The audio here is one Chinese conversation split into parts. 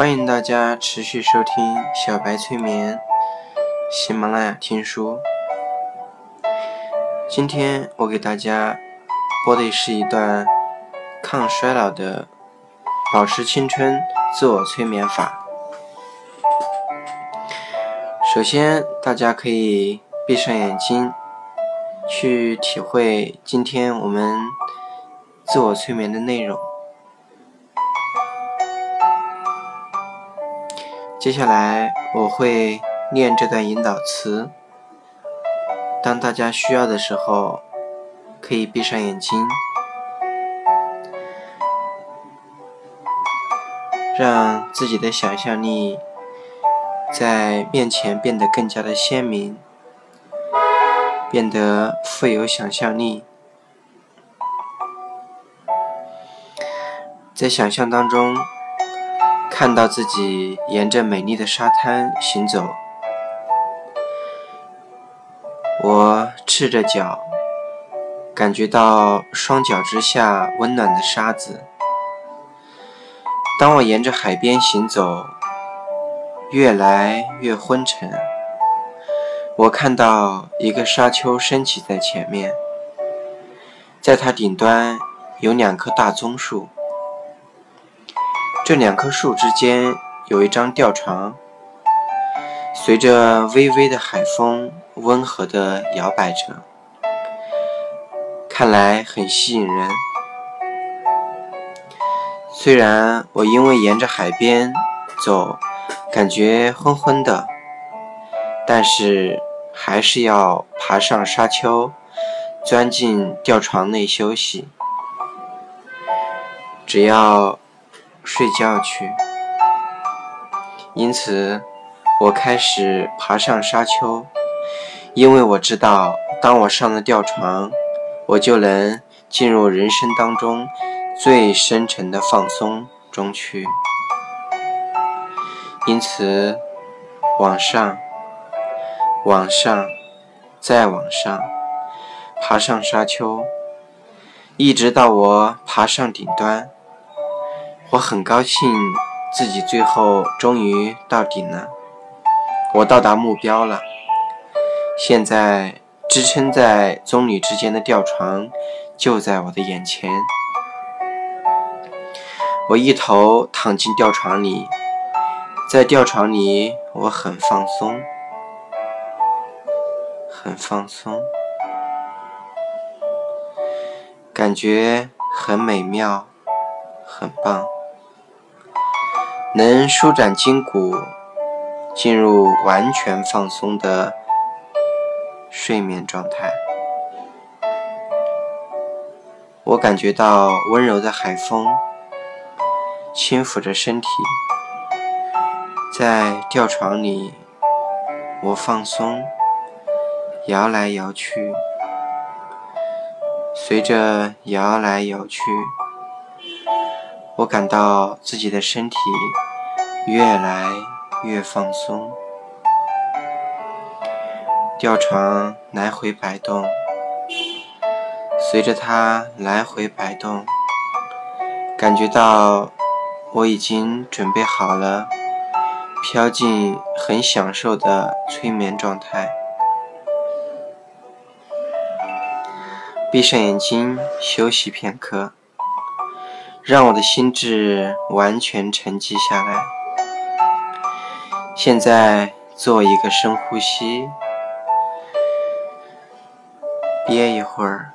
欢迎大家持续收听小白催眠，喜马拉雅听书。今天我给大家播的是一段抗衰老的保持青春自我催眠法。首先，大家可以闭上眼睛，去体会今天我们自我催眠的内容。接下来我会念这段引导词，当大家需要的时候，可以闭上眼睛，让自己的想象力在面前变得更加的鲜明，变得富有想象力，在想象当中。看到自己沿着美丽的沙滩行走，我赤着脚，感觉到双脚之下温暖的沙子。当我沿着海边行走，越来越昏沉，我看到一个沙丘升起在前面，在它顶端有两棵大棕树。这两棵树之间有一张吊床，随着微微的海风，温和地摇摆着，看来很吸引人。虽然我因为沿着海边走，感觉昏昏的，但是还是要爬上沙丘，钻进吊床内休息。只要。睡觉去，因此我开始爬上沙丘，因为我知道，当我上了吊床，我就能进入人生当中最深沉的放松中去。因此，往上，往上，再往上，爬上沙丘，一直到我爬上顶端。我很高兴自己最后终于到顶了，我到达目标了。现在支撑在棕榈之间的吊床就在我的眼前，我一头躺进吊床里，在吊床里我很放松，很放松，感觉很美妙，很棒。能舒展筋骨，进入完全放松的睡眠状态。我感觉到温柔的海风轻抚着身体，在吊床里，我放松，摇来摇去，随着摇来摇去。我感到自己的身体越来越放松，吊床来回摆动，随着它来回摆动，感觉到我已经准备好了，飘进很享受的催眠状态。闭上眼睛休息片刻。让我的心智完全沉寂下来。现在做一个深呼吸，憋一会儿，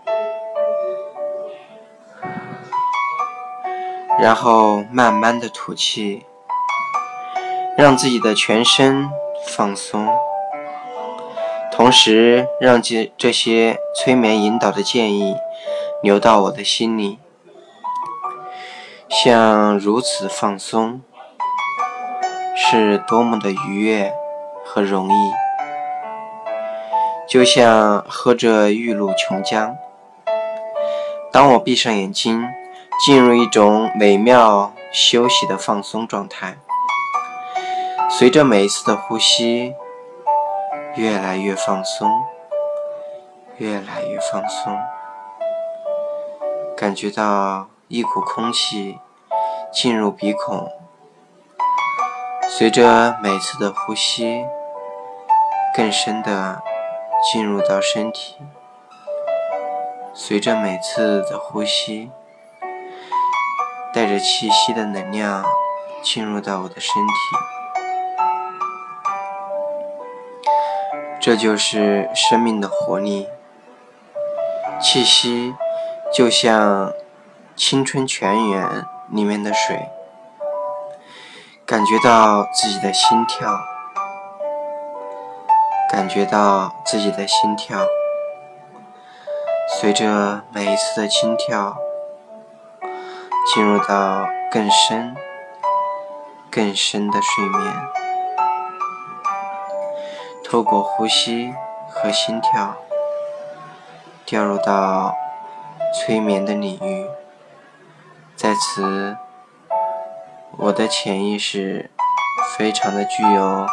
然后慢慢的吐气，让自己的全身放松，同时让这这些催眠引导的建议流到我的心里。像如此放松，是多么的愉悦和容易，就像喝着玉露琼浆。当我闭上眼睛，进入一种美妙休息的放松状态，随着每一次的呼吸，越来越放松，越来越放松，感觉到一股空气。进入鼻孔，随着每次的呼吸，更深的进入到身体。随着每次的呼吸，带着气息的能量进入到我的身体。这就是生命的活力。气息就像青春泉源里面的水，感觉到自己的心跳，感觉到自己的心跳，随着每一次的心跳，进入到更深、更深的睡眠，透过呼吸和心跳。掉入到催眠的领域，在此，我的潜意识非常的具有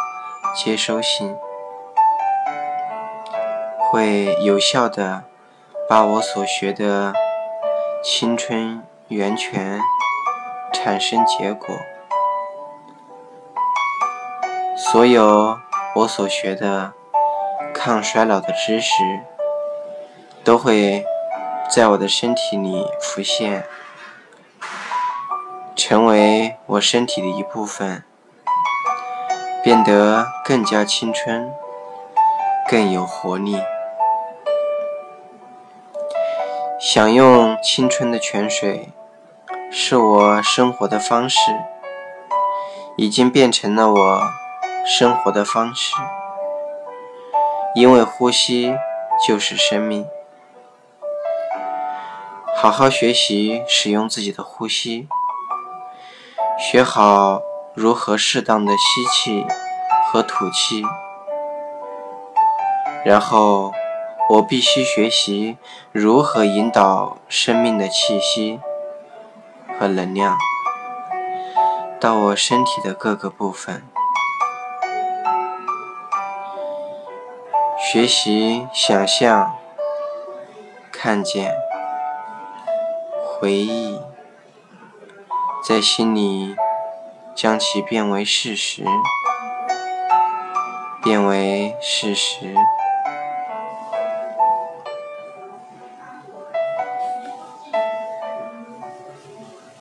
接收性，会有效的把我所学的青春源泉产生结果，所有我所学的抗衰老的知识。都会在我的身体里浮现，成为我身体的一部分，变得更加青春，更有活力。享用青春的泉水，是我生活的方式，已经变成了我生活的方式，因为呼吸就是生命。好好学习使用自己的呼吸，学好如何适当的吸气和吐气。然后，我必须学习如何引导生命的气息和能量到我身体的各个部分。学习想象，看见。回忆，在心里将其变为事实，变为事实。